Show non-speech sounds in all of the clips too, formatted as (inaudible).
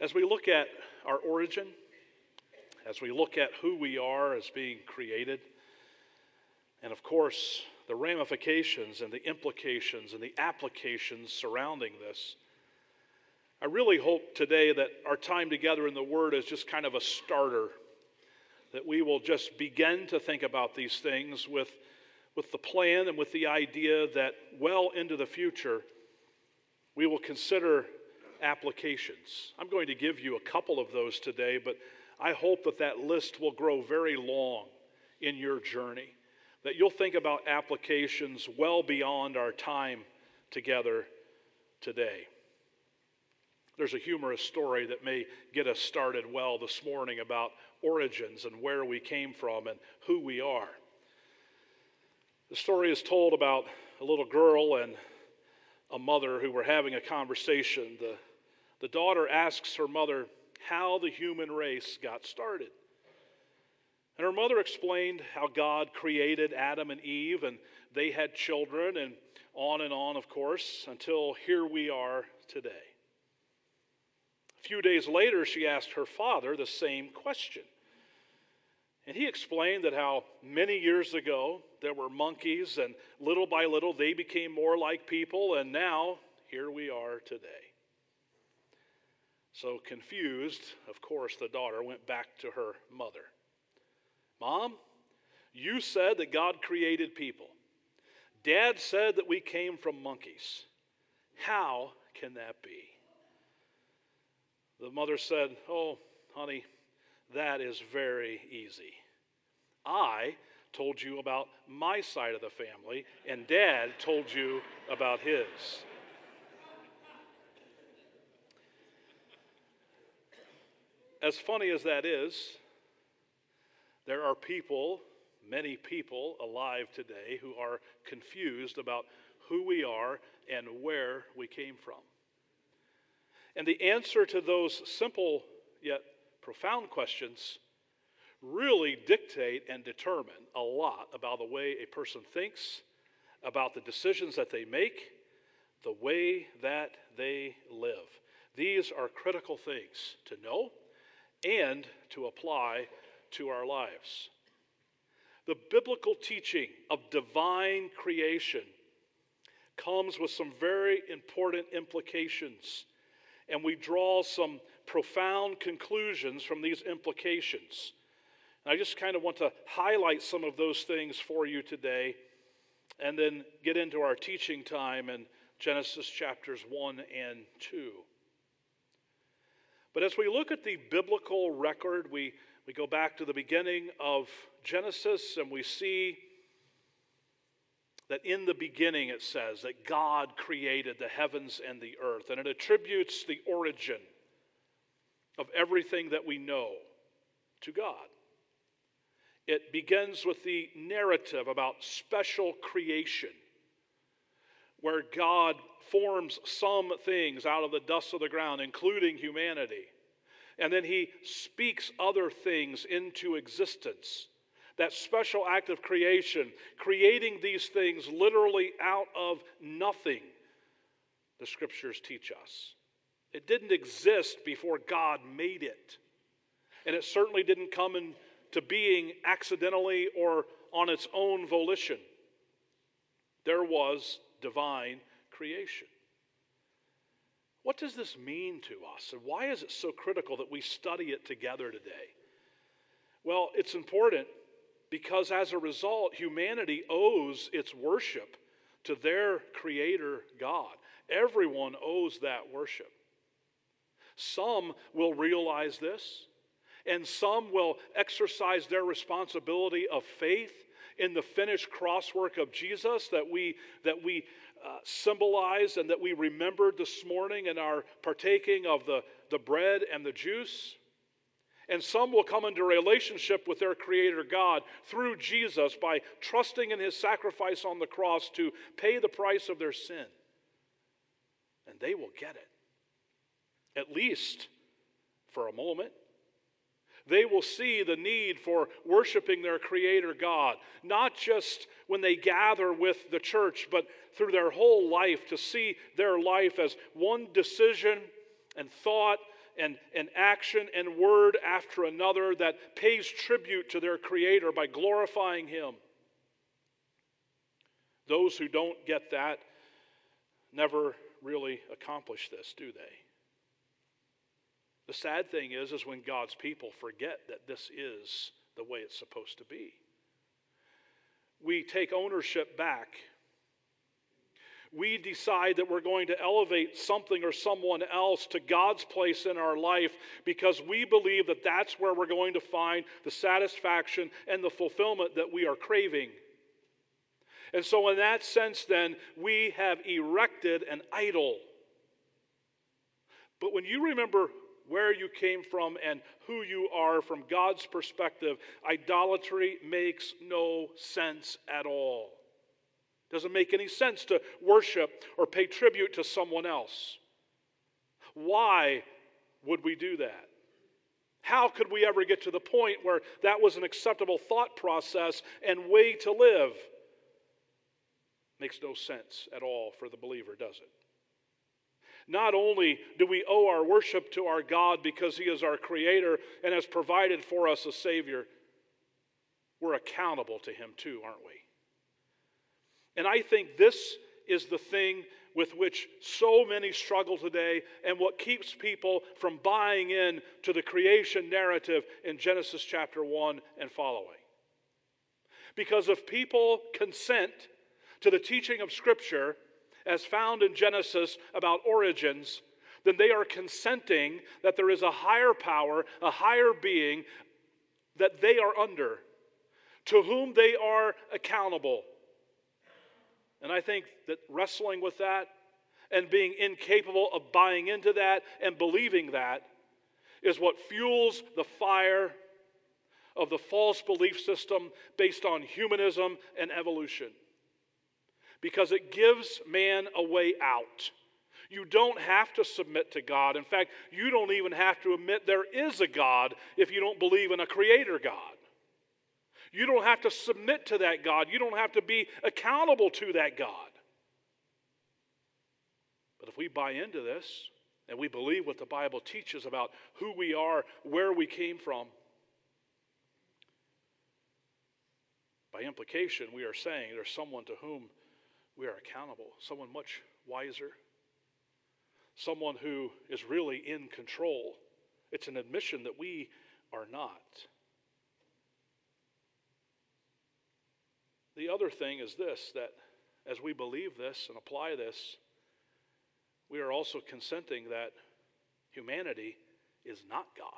As we look at our origin, as we look at who we are as being created, and of course, the ramifications and the implications and the applications surrounding this, I really hope today that our time together in the Word is just kind of a starter, that we will just begin to think about these things with, with the plan and with the idea that well into the future, we will consider applications. I'm going to give you a couple of those today, but I hope that that list will grow very long in your journey, that you'll think about applications well beyond our time together today. There's a humorous story that may get us started well this morning about origins and where we came from and who we are. The story is told about a little girl and a mother who were having a conversation. The, the daughter asks her mother how the human race got started. And her mother explained how God created Adam and Eve, and they had children, and on and on, of course, until here we are today. A few days later, she asked her father the same question. And he explained that how many years ago there were monkeys, and little by little they became more like people, and now here we are today. So confused, of course, the daughter went back to her mother. Mom, you said that God created people. Dad said that we came from monkeys. How can that be? The mother said, Oh, honey, that is very easy. I told you about my side of the family, and dad told you about his. As funny as that is, there are people, many people alive today, who are confused about who we are and where we came from. And the answer to those simple yet profound questions really dictate and determine a lot about the way a person thinks, about the decisions that they make, the way that they live. These are critical things to know and to apply to our lives. The biblical teaching of divine creation comes with some very important implications, and we draw some profound conclusions from these implications. And I just kind of want to highlight some of those things for you today and then get into our teaching time in Genesis chapters 1 and 2. But as we look at the biblical record, we, we go back to the beginning of Genesis and we see that in the beginning it says that God created the heavens and the earth, and it attributes the origin of everything that we know to God. It begins with the narrative about special creation, where God forms some things out of the dust of the ground, including humanity. And then he speaks other things into existence. That special act of creation, creating these things literally out of nothing, the scriptures teach us. It didn't exist before God made it. And it certainly didn't come into being accidentally or on its own volition. There was divine creation. What does this mean to us, and why is it so critical that we study it together today? Well, it's important because as a result, humanity owes its worship to their Creator God. Everyone owes that worship. Some will realize this, and some will exercise their responsibility of faith in the finished crosswork of Jesus that we, that we uh, symbolize and that we remembered this morning in our partaking of the, the bread and the juice. And some will come into relationship with their Creator God through Jesus by trusting in His sacrifice on the cross to pay the price of their sin. And they will get it, at least for a moment they will see the need for worshiping their Creator God, not just when they gather with the church, but through their whole life to see their life as one decision and thought and, and action and word after another that pays tribute to their Creator by glorifying Him. Those who don't get that never really accomplish this, do they? The sad thing is, is when God's people forget that this is the way it's supposed to be. We take ownership back we decide that we're going to elevate something or someone else to God's place in our life because we believe that that's where we're going to find the satisfaction and the fulfillment that we are craving. And so, in that sense, then, we have erected an idol. But when you remember where you came from and who you are from God's perspective, idolatry makes no sense at all. Doesn't make any sense to worship or pay tribute to someone else. Why would we do that? How could we ever get to the point where that was an acceptable thought process and way to live? Makes no sense at all for the believer, does it? Not only do we owe our worship to our God because He is our Creator and has provided for us a Savior, we're accountable to Him too, aren't we? And I think this is the thing with which so many struggle today and what keeps people from buying in to the creation narrative in Genesis chapter 1 and following. Because if people consent to the teaching of Scripture as found in Genesis about origins, then they are consenting that there is a higher power, a higher being that they are under, to whom they are accountable and I think that wrestling with that and being incapable of buying into that and believing that is what fuels the fire of the false belief system based on humanism and evolution. Because it gives man a way out. You don't have to submit to God. In fact, you don't even have to admit there is a God if you don't believe in a creator God. You don't have to submit to that God. You don't have to be accountable to that God. But if we buy into this and we believe what the Bible teaches about who we are, where we came from, by implication, we are saying there's someone to whom we are accountable, someone much wiser, someone who is really in control. It's an admission that we are not. The other thing is this that as we believe this and apply this, we are also consenting that humanity is not God.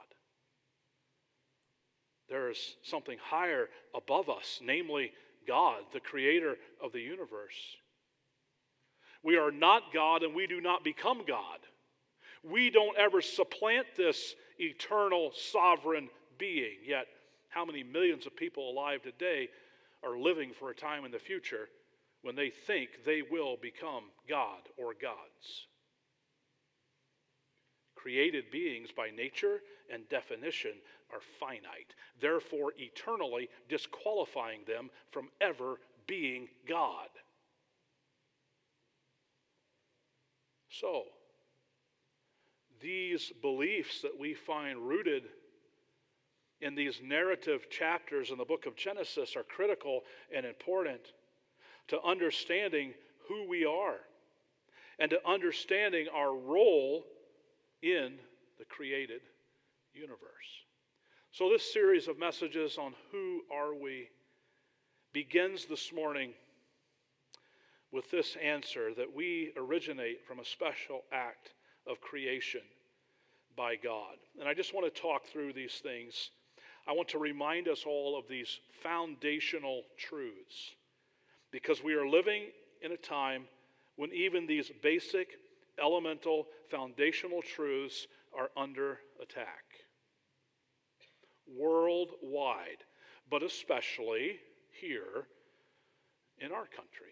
There is something higher above us, namely God, the creator of the universe. We are not God and we do not become God. We don't ever supplant this eternal sovereign being. Yet, how many millions of people alive today are living for a time in the future when they think they will become God or gods. Created beings by nature and definition are finite, therefore, eternally disqualifying them from ever being God. So, these beliefs that we find rooted in these narrative chapters in the book of Genesis are critical and important to understanding who we are and to understanding our role in the created universe. So, this series of messages on who are we begins this morning with this answer that we originate from a special act of creation by God. And I just want to talk through these things I want to remind us all of these foundational truths because we are living in a time when even these basic, elemental, foundational truths are under attack. Worldwide, but especially here in our country.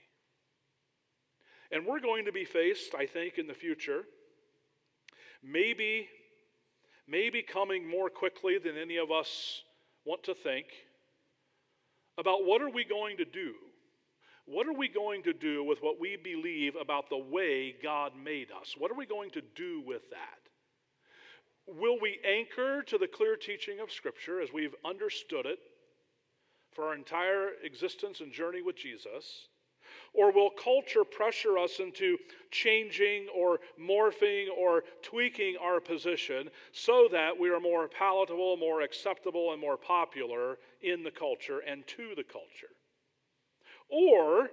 And we're going to be faced, I think, in the future, maybe maybe coming more quickly than any of us want to think about what are we going to do? What are we going to do with what we believe about the way God made us? What are we going to do with that? will we anchor to the clear teaching of Scripture as we've understood it for our entire existence and journey with Jesus? Or will culture pressure us into changing or morphing or tweaking our position so that we are more palatable, more acceptable, and more popular in the culture and to the culture? Or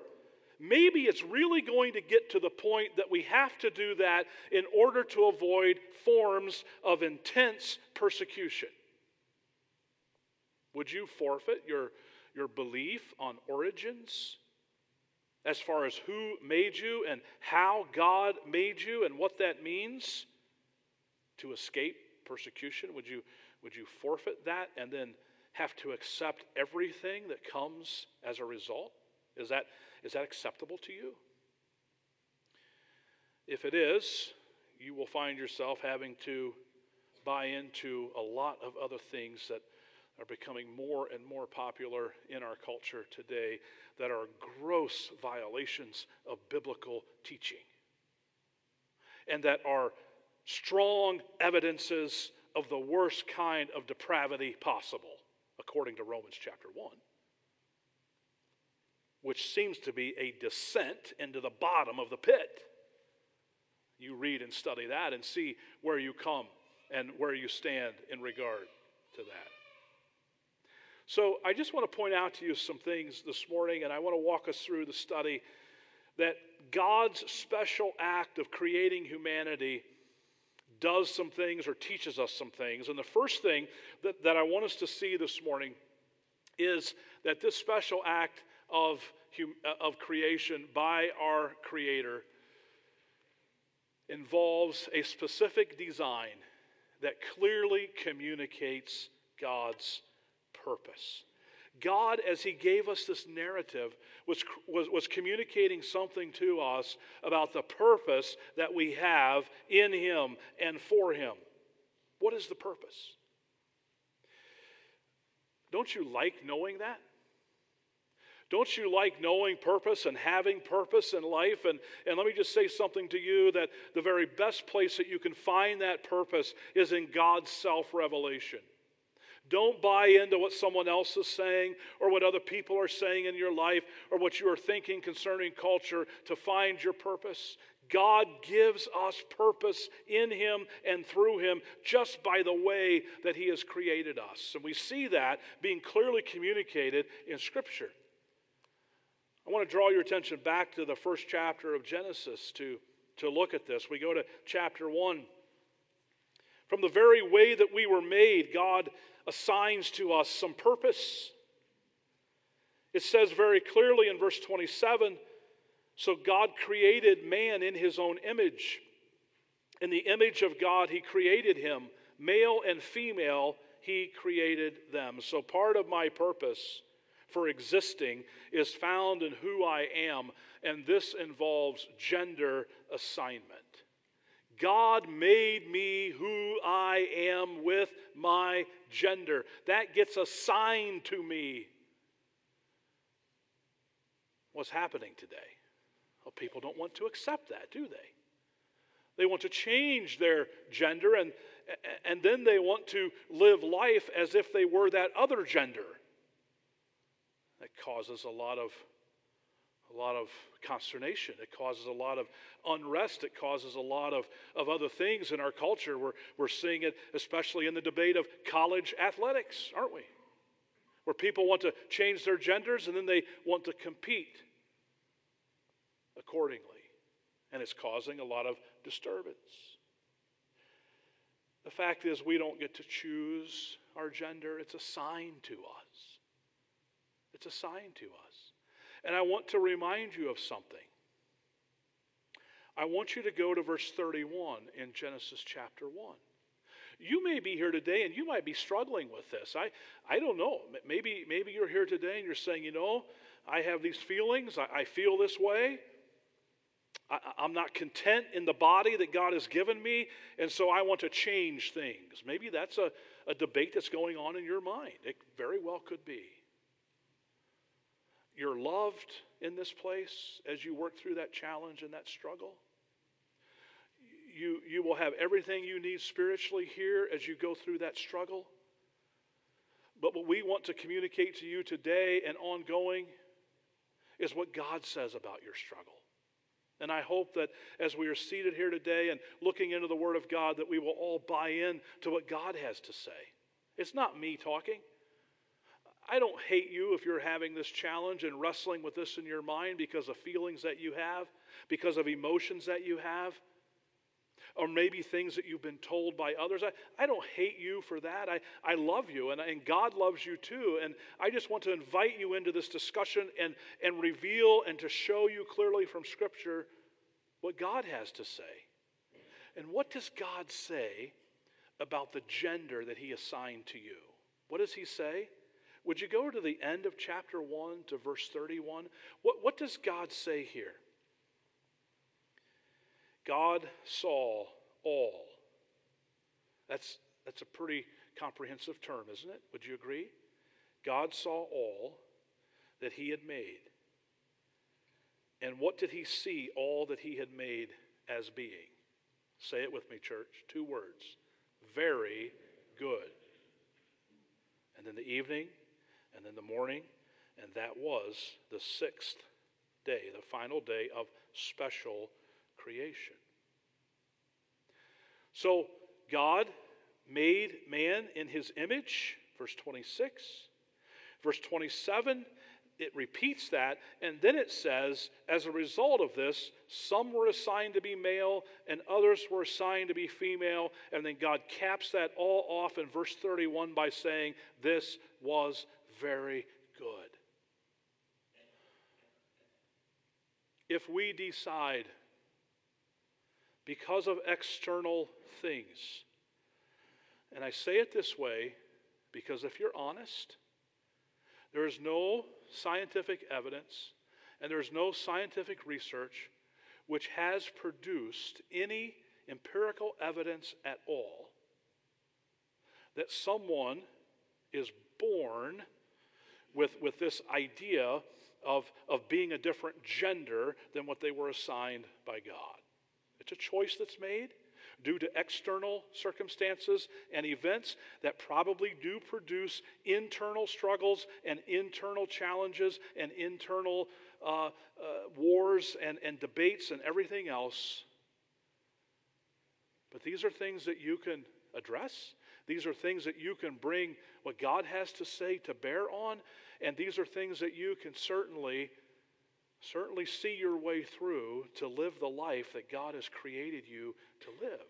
maybe it's really going to get to the point that we have to do that in order to avoid forms of intense persecution. Would you forfeit your, your belief on origins? As far as who made you and how God made you and what that means to escape persecution? Would you, would you forfeit that and then have to accept everything that comes as a result? Is that, is that acceptable to you? If it is, you will find yourself having to buy into a lot of other things that are becoming more and more popular in our culture today that are gross violations of biblical teaching and that are strong evidences of the worst kind of depravity possible, according to Romans chapter 1, which seems to be a descent into the bottom of the pit. You read and study that and see where you come and where you stand in regard to that. So I just want to point out to you some things this morning, and I want to walk us through the study that God's special act of creating humanity does some things or teaches us some things. And the first thing that, that I want us to see this morning is that this special act of, uh, of creation by our Creator involves a specific design that clearly communicates God's purpose. God, as He gave us this narrative, was, was, was communicating something to us about the purpose that we have in Him and for Him. What is the purpose? Don't you like knowing that? Don't you like knowing purpose and having purpose in life? And, and let me just say something to you that the very best place that you can find that purpose is in God's self revelation. Don't buy into what someone else is saying or what other people are saying in your life or what you are thinking concerning culture to find your purpose. God gives us purpose in Him and through Him just by the way that He has created us. And we see that being clearly communicated in Scripture. I want to draw your attention back to the first chapter of Genesis to, to look at this. We go to chapter 1. From the very way that we were made, God assigns to us some purpose. It says very clearly in verse 27 so God created man in his own image. In the image of God, he created him. Male and female, he created them. So part of my purpose for existing is found in who I am, and this involves gender assignment. God made me who I am with my gender. That gets assigned to me. What's happening today? Well, people don't want to accept that, do they? They want to change their gender and, and then they want to live life as if they were that other gender. That causes a lot of a lot of consternation. It causes a lot of unrest. It causes a lot of, of other things in our culture. We're, we're seeing it especially in the debate of college athletics, aren't we? Where people want to change their genders and then they want to compete accordingly. And it's causing a lot of disturbance. The fact is, we don't get to choose our gender, it's assigned to us. It's assigned to us. And I want to remind you of something. I want you to go to verse 31 in Genesis chapter 1. You may be here today and you might be struggling with this. I, I don't know. Maybe, maybe you're here today and you're saying, you know, I have these feelings. I, I feel this way. I, I'm not content in the body that God has given me, and so I want to change things. Maybe that's a, a debate that's going on in your mind. It very well could be. You're loved in this place as you work through that challenge and that struggle. you, you will have everything you need spiritually here as you go through that struggle. But what we want to communicate to you today and ongoing is what God says about your struggle. And I hope that as we are seated here today and looking into the Word of God, that we will all buy in to what God has to say. It's not me talking. I don't hate you if you're having this challenge and wrestling with this in your mind because of feelings that you have, because of emotions that you have, or maybe things that you've been told by others. I, I don't hate you for that. I, I love you, and, and God loves you too. And I just want to invite you into this discussion and, and reveal and to show you clearly from Scripture what God has to say. And what does God say about the gender that He assigned to you? What does He say? Would you go to the end of chapter 1 to verse 31? What, what does God say here? God saw all. That's, that's a pretty comprehensive term, isn't it? Would you agree? God saw all that he had made. And what did he see all that he had made as being? Say it with me, church. Two words. Very good. And then the evening, and then the morning, and that was the sixth day, the final day of special creation. So God made man in his image, verse 26. Verse 27, it repeats that, and then it says, as a result of this, some were assigned to be male and others were assigned to be female. And then God caps that all off in verse 31 by saying, This was very good. If we decide, because of external things, and I say it this way because if you're honest, there is no scientific evidence and there's no scientific research which has produced any empirical evidence at all that someone is born with, with this idea of, of being a different gender than what they were assigned by God. It's a choice that's made due to external circumstances and events that probably do produce internal struggles and internal challenges and internal uh, uh, wars and, and debates and everything else. But these are things that you can address. These are things that you can bring what God has to say to bear on. And these are things that you can certainly, certainly see your way through to live the life that God has created you to live.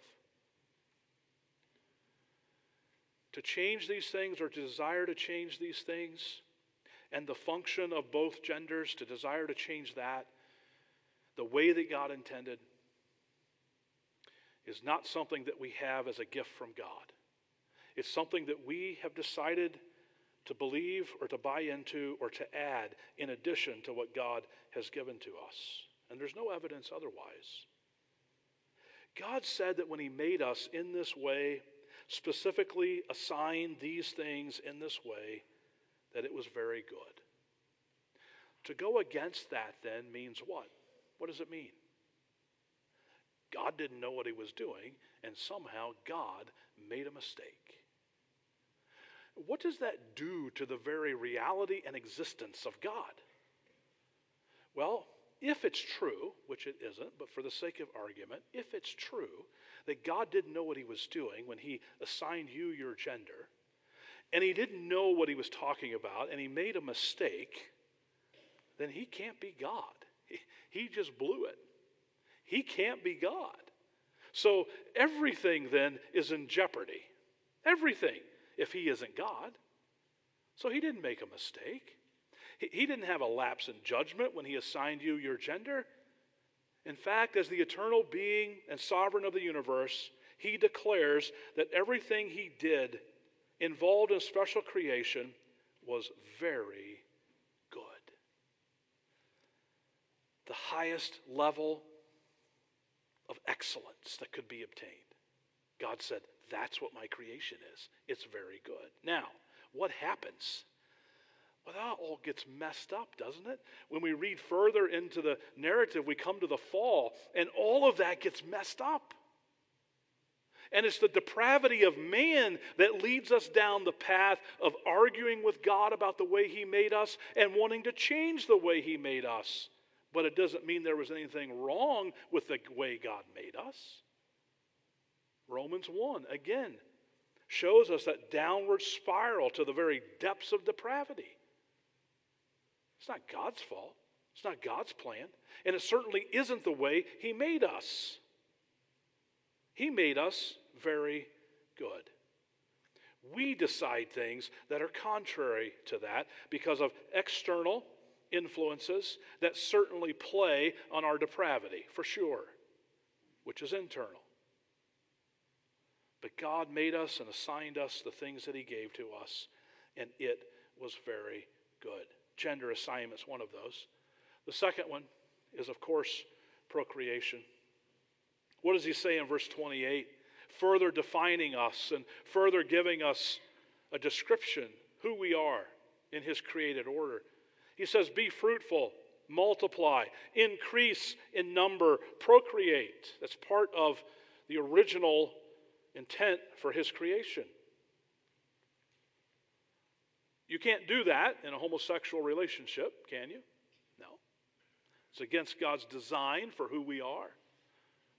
To change these things or to desire to change these things and the function of both genders, to desire to change that the way that God intended, is not something that we have as a gift from God. It's something that we have decided to believe or to buy into or to add in addition to what God has given to us. And there's no evidence otherwise. God said that when He made us in this way, specifically assigned these things in this way, that it was very good. To go against that then means what? What does it mean? God didn't know what He was doing, and somehow God made a mistake. What does that do to the very reality and existence of God? Well, if it's true, which it isn't, but for the sake of argument, if it's true that God didn't know what he was doing when he assigned you your gender, and he didn't know what he was talking about, and he made a mistake, then he can't be God. He, he just blew it. He can't be God. So everything then is in jeopardy. Everything if he isn't God. So he didn't make a mistake. He, didn't have a lapse in judgment when he assigned you your gender. In fact, as the eternal being and sovereign of the universe, he declares that everything he did involved in special creation was very good. The highest level of excellence that could be obtained. God said, that's what my creation is. It's very good. Now, what happens? Well, that all gets messed up, doesn't it? When we read further into the narrative, we come to the fall, and all of that gets messed up. And it's the depravity of man that leads us down the path of arguing with God about the way He made us and wanting to change the way He made us. But it doesn't mean there was anything wrong with the way God made us. Romans 1, again, shows us that downward spiral to the very depths of depravity. It's not God's fault, it's not God's plan, and it certainly isn't the way He made us. He made us very good. We decide things that are contrary to that because of external influences that certainly play on our depravity, for sure, which is internal. But God made us and assigned us the things that He gave to us, and it was very good. Gender assignment is one of those. The second one is, of course, procreation. What does he say in verse 28? Further defining us and further giving us a description who we are in his created order. He says, Be fruitful, multiply, increase in number, procreate. That's part of the original intent for his creation. You can't do that in a homosexual relationship, can you? No. It's against God's design for who we are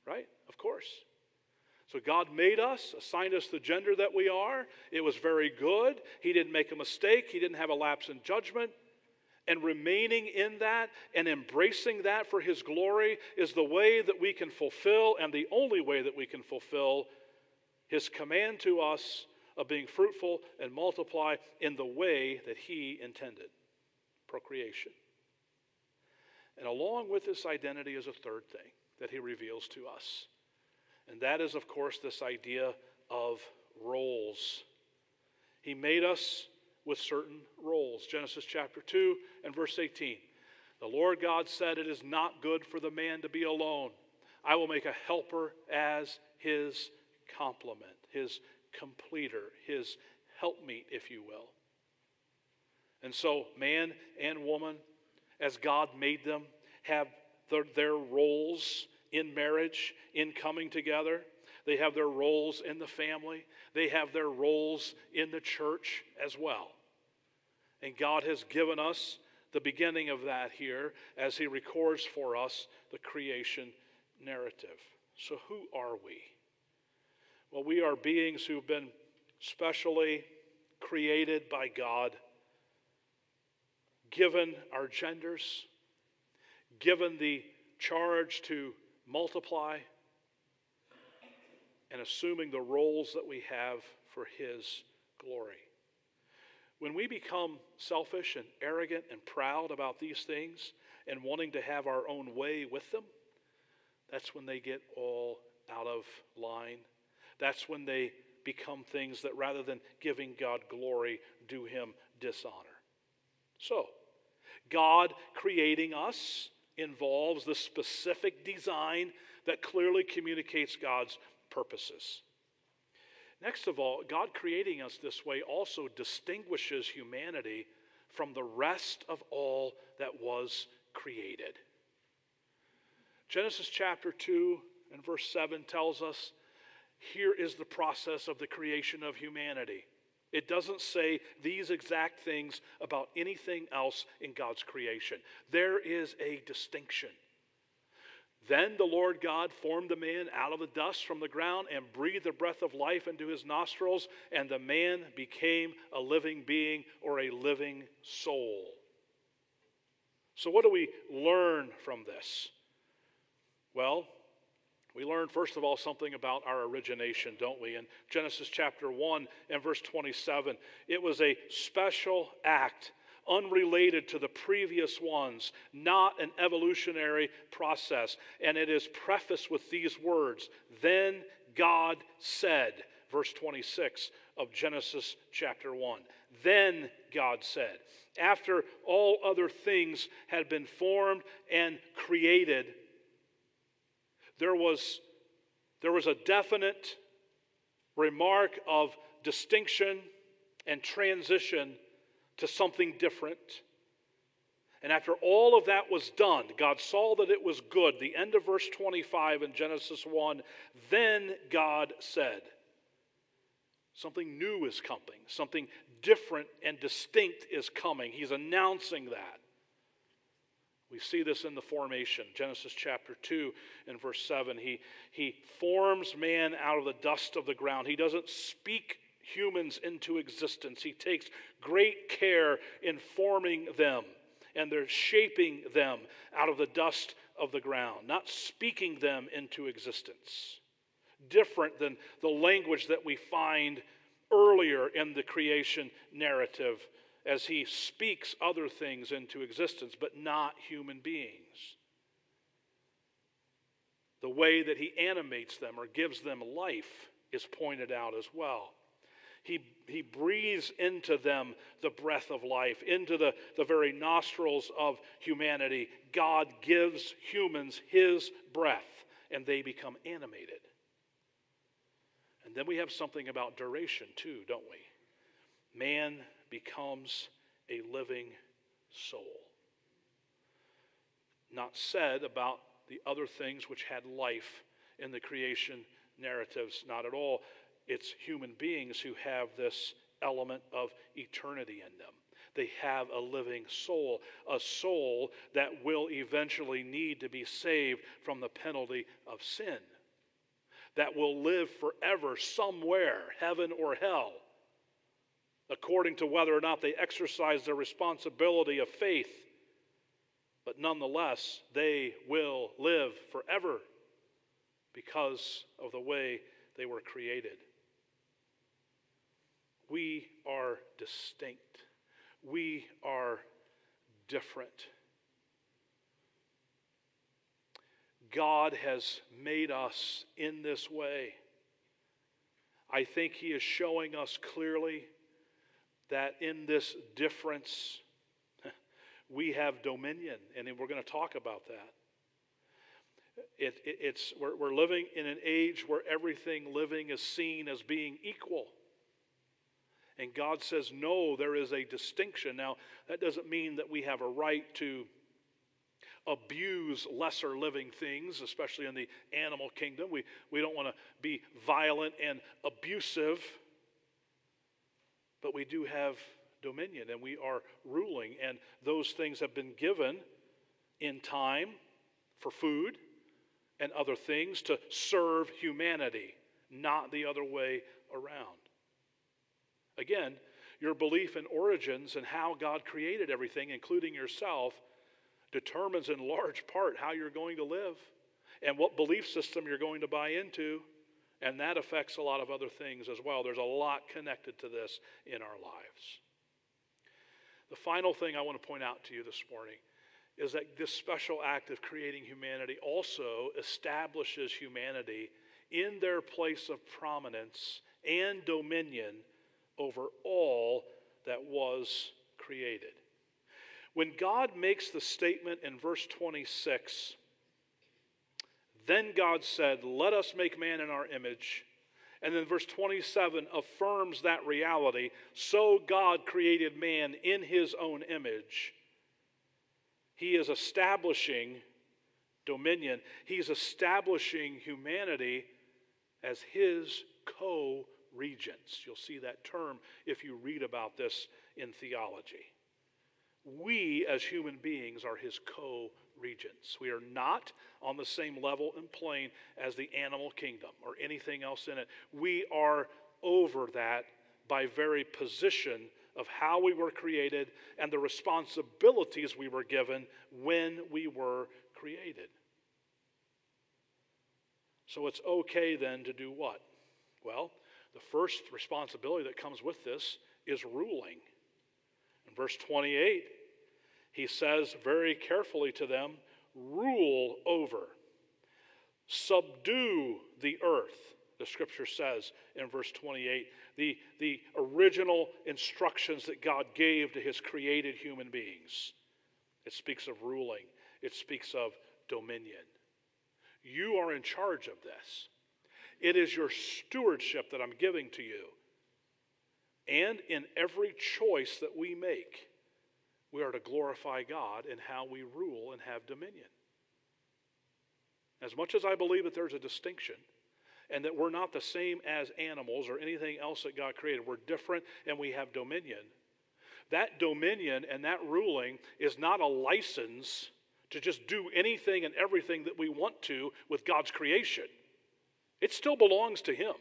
right? Of course. So God made us, assigned us the gender that we are. It was very good. He didn't make a mistake, He didn't have a lapse in judgment. And remaining in that and embracing that for His glory is the way that we can fulfill, and the only way that we can fulfill His command to us of being fruitful and multiply in the way that He intended procreation. And along with this identity is a third thing that he reveals to us. And that is, of course, this idea of roles. He made us with certain roles. Genesis chapter 2 and verse 18. The Lord God said, It is not good for the man to be alone. I will make a helper as his complement, his completer, his helpmeet, if you will. And so, man and woman, as God made them, have their, their roles in marriage, in coming together. They have their roles in the family. They have their roles in the church as well. And God has given us the beginning of that here as He records for us the creation narrative. So, who are we? Well, we are beings who've been specially created by God, given our genders, given the charge to multiply and assuming the roles that we have for His glory. When we become selfish and arrogant and proud about these things and wanting to have our own way with them, that's when they get all out of line. That's when they become things that rather than giving God glory, do Him dishonor. So, God creating us involves the specific design that clearly communicates God's purposes. Next of all, God creating us this way also distinguishes humanity from the rest of all that was created. Genesis chapter 2 and verse 7 tells us here is the process of the creation of humanity. It doesn't say these exact things about anything else in God's creation. There is a distinction. Then the Lord God formed the man out of the dust from the ground and breathed the breath of life into his nostrils, and the man became a living being or a living soul. So, what do we learn from this? Well, we learn, first of all, something about our origination, don't we? In Genesis chapter 1 and verse 27, it was a special act unrelated to the previous ones, not an evolutionary process. And it is prefaced with these words Then God said, verse 26 of Genesis chapter 1. Then God said, after all other things had been formed and created, there was, there was a definite remark of distinction and transition to something different. And after all of that was done, God saw that it was good. The end of verse 25 in Genesis 1 then God said, Something new is coming, something different and distinct is coming. He's announcing that. We see this in the formation. Genesis chapter 2 and verse 7. He, he forms man out of the dust of the ground. He doesn't speak humans into existence, he takes great care in forming them and they're shaping them out of the dust of the ground, not speaking them into existence. Different than the language that we find earlier in the creation narrative as he speaks other things into existence, but not human beings. The way that he animates them or gives them life is pointed out as well. He, he breathes into them the breath of life, into the, the very nostrils of humanity. God gives humans his breath, and they become animated. And then we have something about duration, too, don't we? Man becomes a living soul. Not said about the other things which had life in the creation narratives, not at all. It's human beings who have this element of eternity in them. They have a living soul, a soul that will eventually need to be saved from the penalty of sin, that will live forever somewhere, heaven or hell according to whether or not they exercise their responsibility of faith. But nonetheless, they will live forever because of the way they were created. We are distinct. We are different. God has made us in this way. I think He is showing us clearly that in this difference, (laughs) we have dominion, and we're going to talk about that. It, it, it's, we're, we're living in an age where everything living is seen as being equal. And God says, no, there is a distinction. Now, that doesn't mean that we have a right to abuse lesser living things, especially in the animal kingdom. We, we don't want to be violent and abusive but we do have dominion and we are ruling, and those things have been given in time for food and other things to serve humanity, not the other way around. Again, your belief in origins and how God created everything, including yourself, determines in large part how you're going to live and what belief system you're going to buy into and that affects a lot of other things as well. There's a lot connected to this in our lives. The final thing I want to point out to you this morning is that this special act of creating humanity also establishes humanity in their place of prominence and dominion over all that was created. When God makes the statement in verse 26, then God said, Let us make man in our image. And then verse 27 affirms that reality. So God created man in his own image. He is establishing dominion, he's establishing humanity as his co regents. You'll see that term if you read about this in theology. We, as human beings, are his co regents. We are not on the same level and plane as the animal kingdom or anything else in it. We are over that by very position of how we were created and the responsibilities we were given when we were created. So it's okay then to do what? Well, the first responsibility that comes with this is ruling. In verse 28, he says very carefully to them rule over, subdue the earth, the scripture says in verse 28. The, the original instructions that God gave to his created human beings. It speaks of ruling, it speaks of dominion. You are in charge of this. It is your stewardship that I'm giving to you. And in every choice that we make, we are to glorify God in how we rule and have dominion. As much as I believe that there's a distinction and that we're not the same as animals or anything else that God created, we're different and we have dominion. That dominion and that ruling is not a license to just do anything and everything that we want to with God's creation. It still belongs to Him.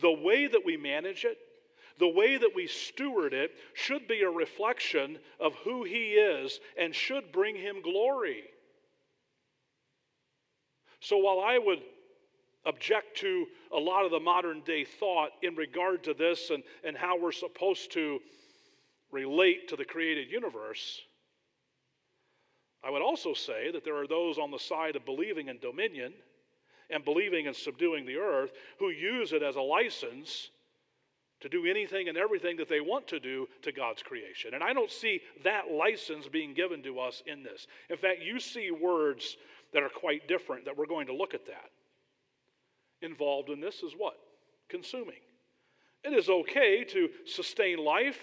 The way that we manage it, the way that we steward it, should be a reflection of who He is and should bring Him glory. So while I would object to a lot of the modern day thought in regard to this and, and how we're supposed to relate to the created universe, I would also say that there are those on the side of believing in dominion and believing in subduing the earth who use it as a license to do anything and everything that they want to do to God's creation. And I don't see that license being given to us in this. In fact, you see words that are quite different that we're going to look at that. Involved in this is what? Consuming. It is okay to sustain life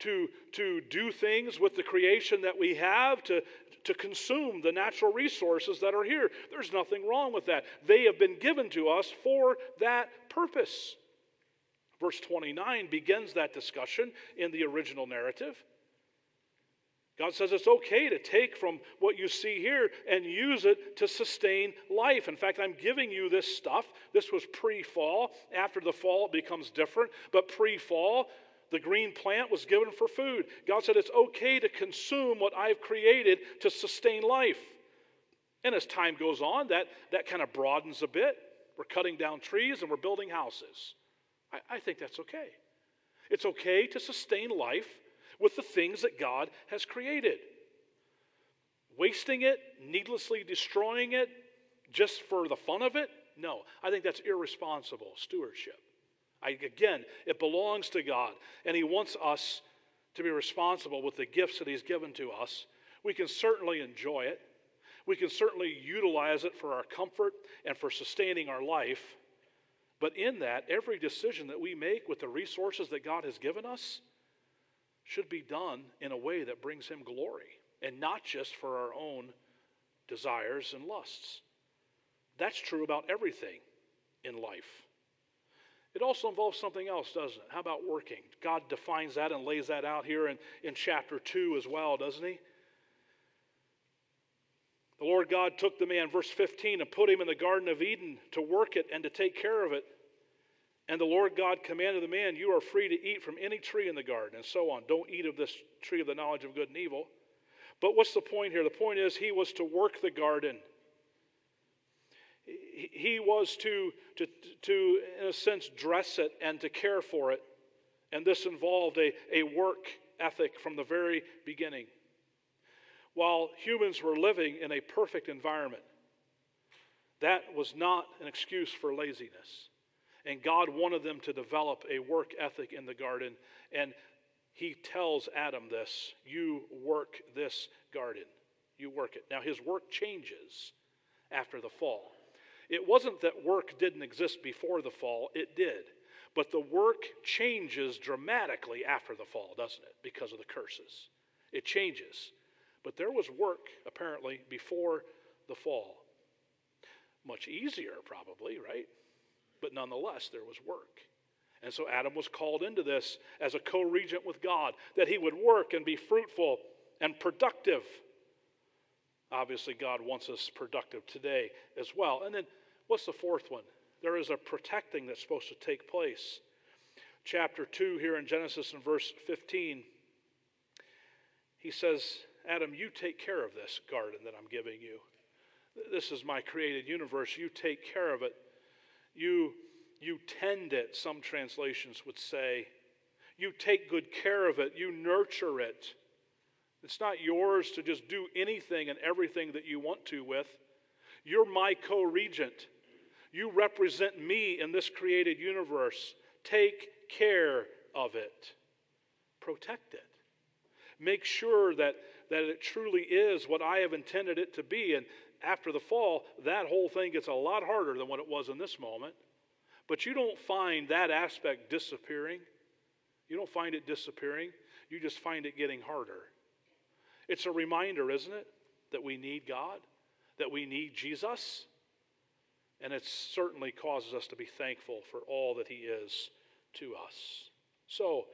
to, to do things with the creation that we have, to, to consume the natural resources that are here. There's nothing wrong with that. They have been given to us for that purpose. Verse 29 begins that discussion in the original narrative. God says it's okay to take from what you see here and use it to sustain life. In fact, I'm giving you this stuff. This was pre fall. After the fall, it becomes different. But pre fall, the green plant was given for food. God said it's okay to consume what I've created to sustain life. And as time goes on, that, that kind of broadens a bit. We're cutting down trees and we're building houses. I, I think that's okay. It's okay to sustain life with the things that God has created. Wasting it, needlessly destroying it, just for the fun of it? No, I think that's irresponsible stewardship. I, again, it belongs to God, and He wants us to be responsible with the gifts that He's given to us. We can certainly enjoy it. We can certainly utilize it for our comfort and for sustaining our life. But in that, every decision that we make with the resources that God has given us should be done in a way that brings Him glory and not just for our own desires and lusts. That's true about everything in life. It also involves something else, doesn't it? How about working? God defines that and lays that out here in, in chapter 2 as well, doesn't he? The Lord God took the man, verse 15, and put him in the Garden of Eden to work it and to take care of it. And the Lord God commanded the man, You are free to eat from any tree in the garden, and so on. Don't eat of this tree of the knowledge of good and evil. But what's the point here? The point is, he was to work the garden he was to, to, to, in a sense, dress it and to care for it. And this involved a, a work ethic from the very beginning. While humans were living in a perfect environment, that was not an excuse for laziness. And God wanted them to develop a work ethic in the garden. And he tells Adam this you work this garden. You work it. Now, his work changes after the fall. It wasn't that work didn't exist before the fall, it did. But the work changes dramatically after the fall, doesn't it? Because of the curses. It changes. But there was work, apparently, before the fall. Much easier, probably, right? But nonetheless, there was work. And so Adam was called into this as a co regent with God, that he would work and be fruitful and productive Obviously, God wants us productive today as well. And then, what's the fourth one? There is a protecting that's supposed to take place. Chapter 2 here in Genesis in verse 15, he says, Adam, you take care of this garden that I'm giving you. This is my created universe. You take care of it. You, you tend it, some translations would say. You take good care of it. You nurture it. It's not yours to just do anything and everything that you want to with. You're my co regent. You represent me in this created universe. Take care of it, protect it. Make sure that, that it truly is what I have intended it to be. And after the fall, that whole thing gets a lot harder than what it was in this moment. But you don't find that aspect disappearing. You don't find it disappearing. you just find it getting harder. It's a reminder, isn't it, that we need God, that we need Jesus. And it certainly causes us to be thankful for all that He is to us. So,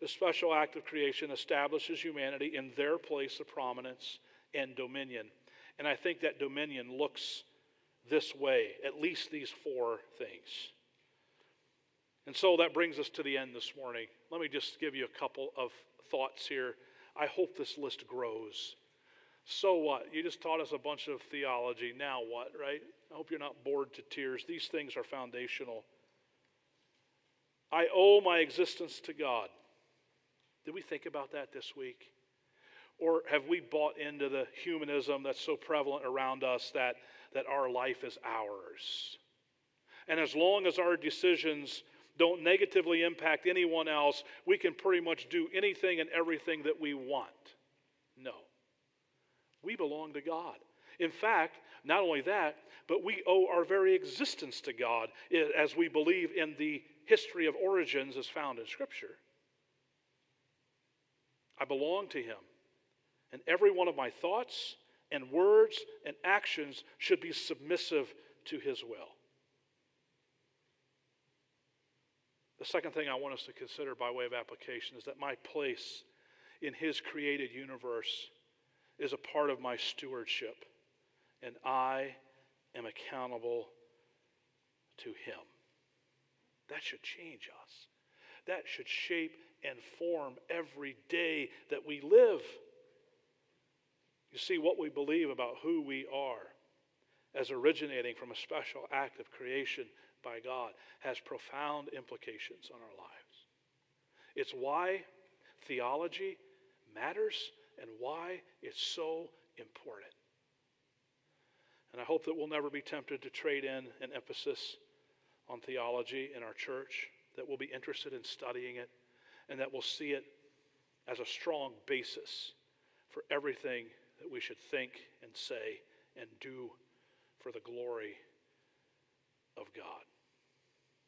the special act of creation establishes humanity in their place of prominence and dominion. And I think that dominion looks this way, at least these four things. And so that brings us to the end this morning. Let me just give you a couple of thoughts here. I hope this list grows. So what? You just taught us a bunch of theology. Now what, right? I hope you're not bored to tears. These things are foundational. I owe my existence to God. Did we think about that this week? Or have we bought into the humanism that's so prevalent around us that, that our life is ours? And as long as our decisions don't negatively impact anyone else, we can pretty much do anything and everything that we want. No. We belong to God. In fact, not only that, but we owe our very existence to God as we believe in the history of origins as found in Scripture. I belong to Him. And every one of my thoughts and words and actions should be submissive to His will. The second thing I want us to consider by way of application is that my place in His created universe is a part of my stewardship, and I am accountable to Him. That should change us. That should shape and form every day that we live. You see, what we believe about who we are as originating from a special act of creation by God has profound implications on our lives. It's why theology matters and why it's so important. And I hope that we'll never be tempted to trade in an emphasis on theology in our church, that we'll be interested in studying it, and that we'll see it as a strong basis for everything that we should think and say and do for the glory of God.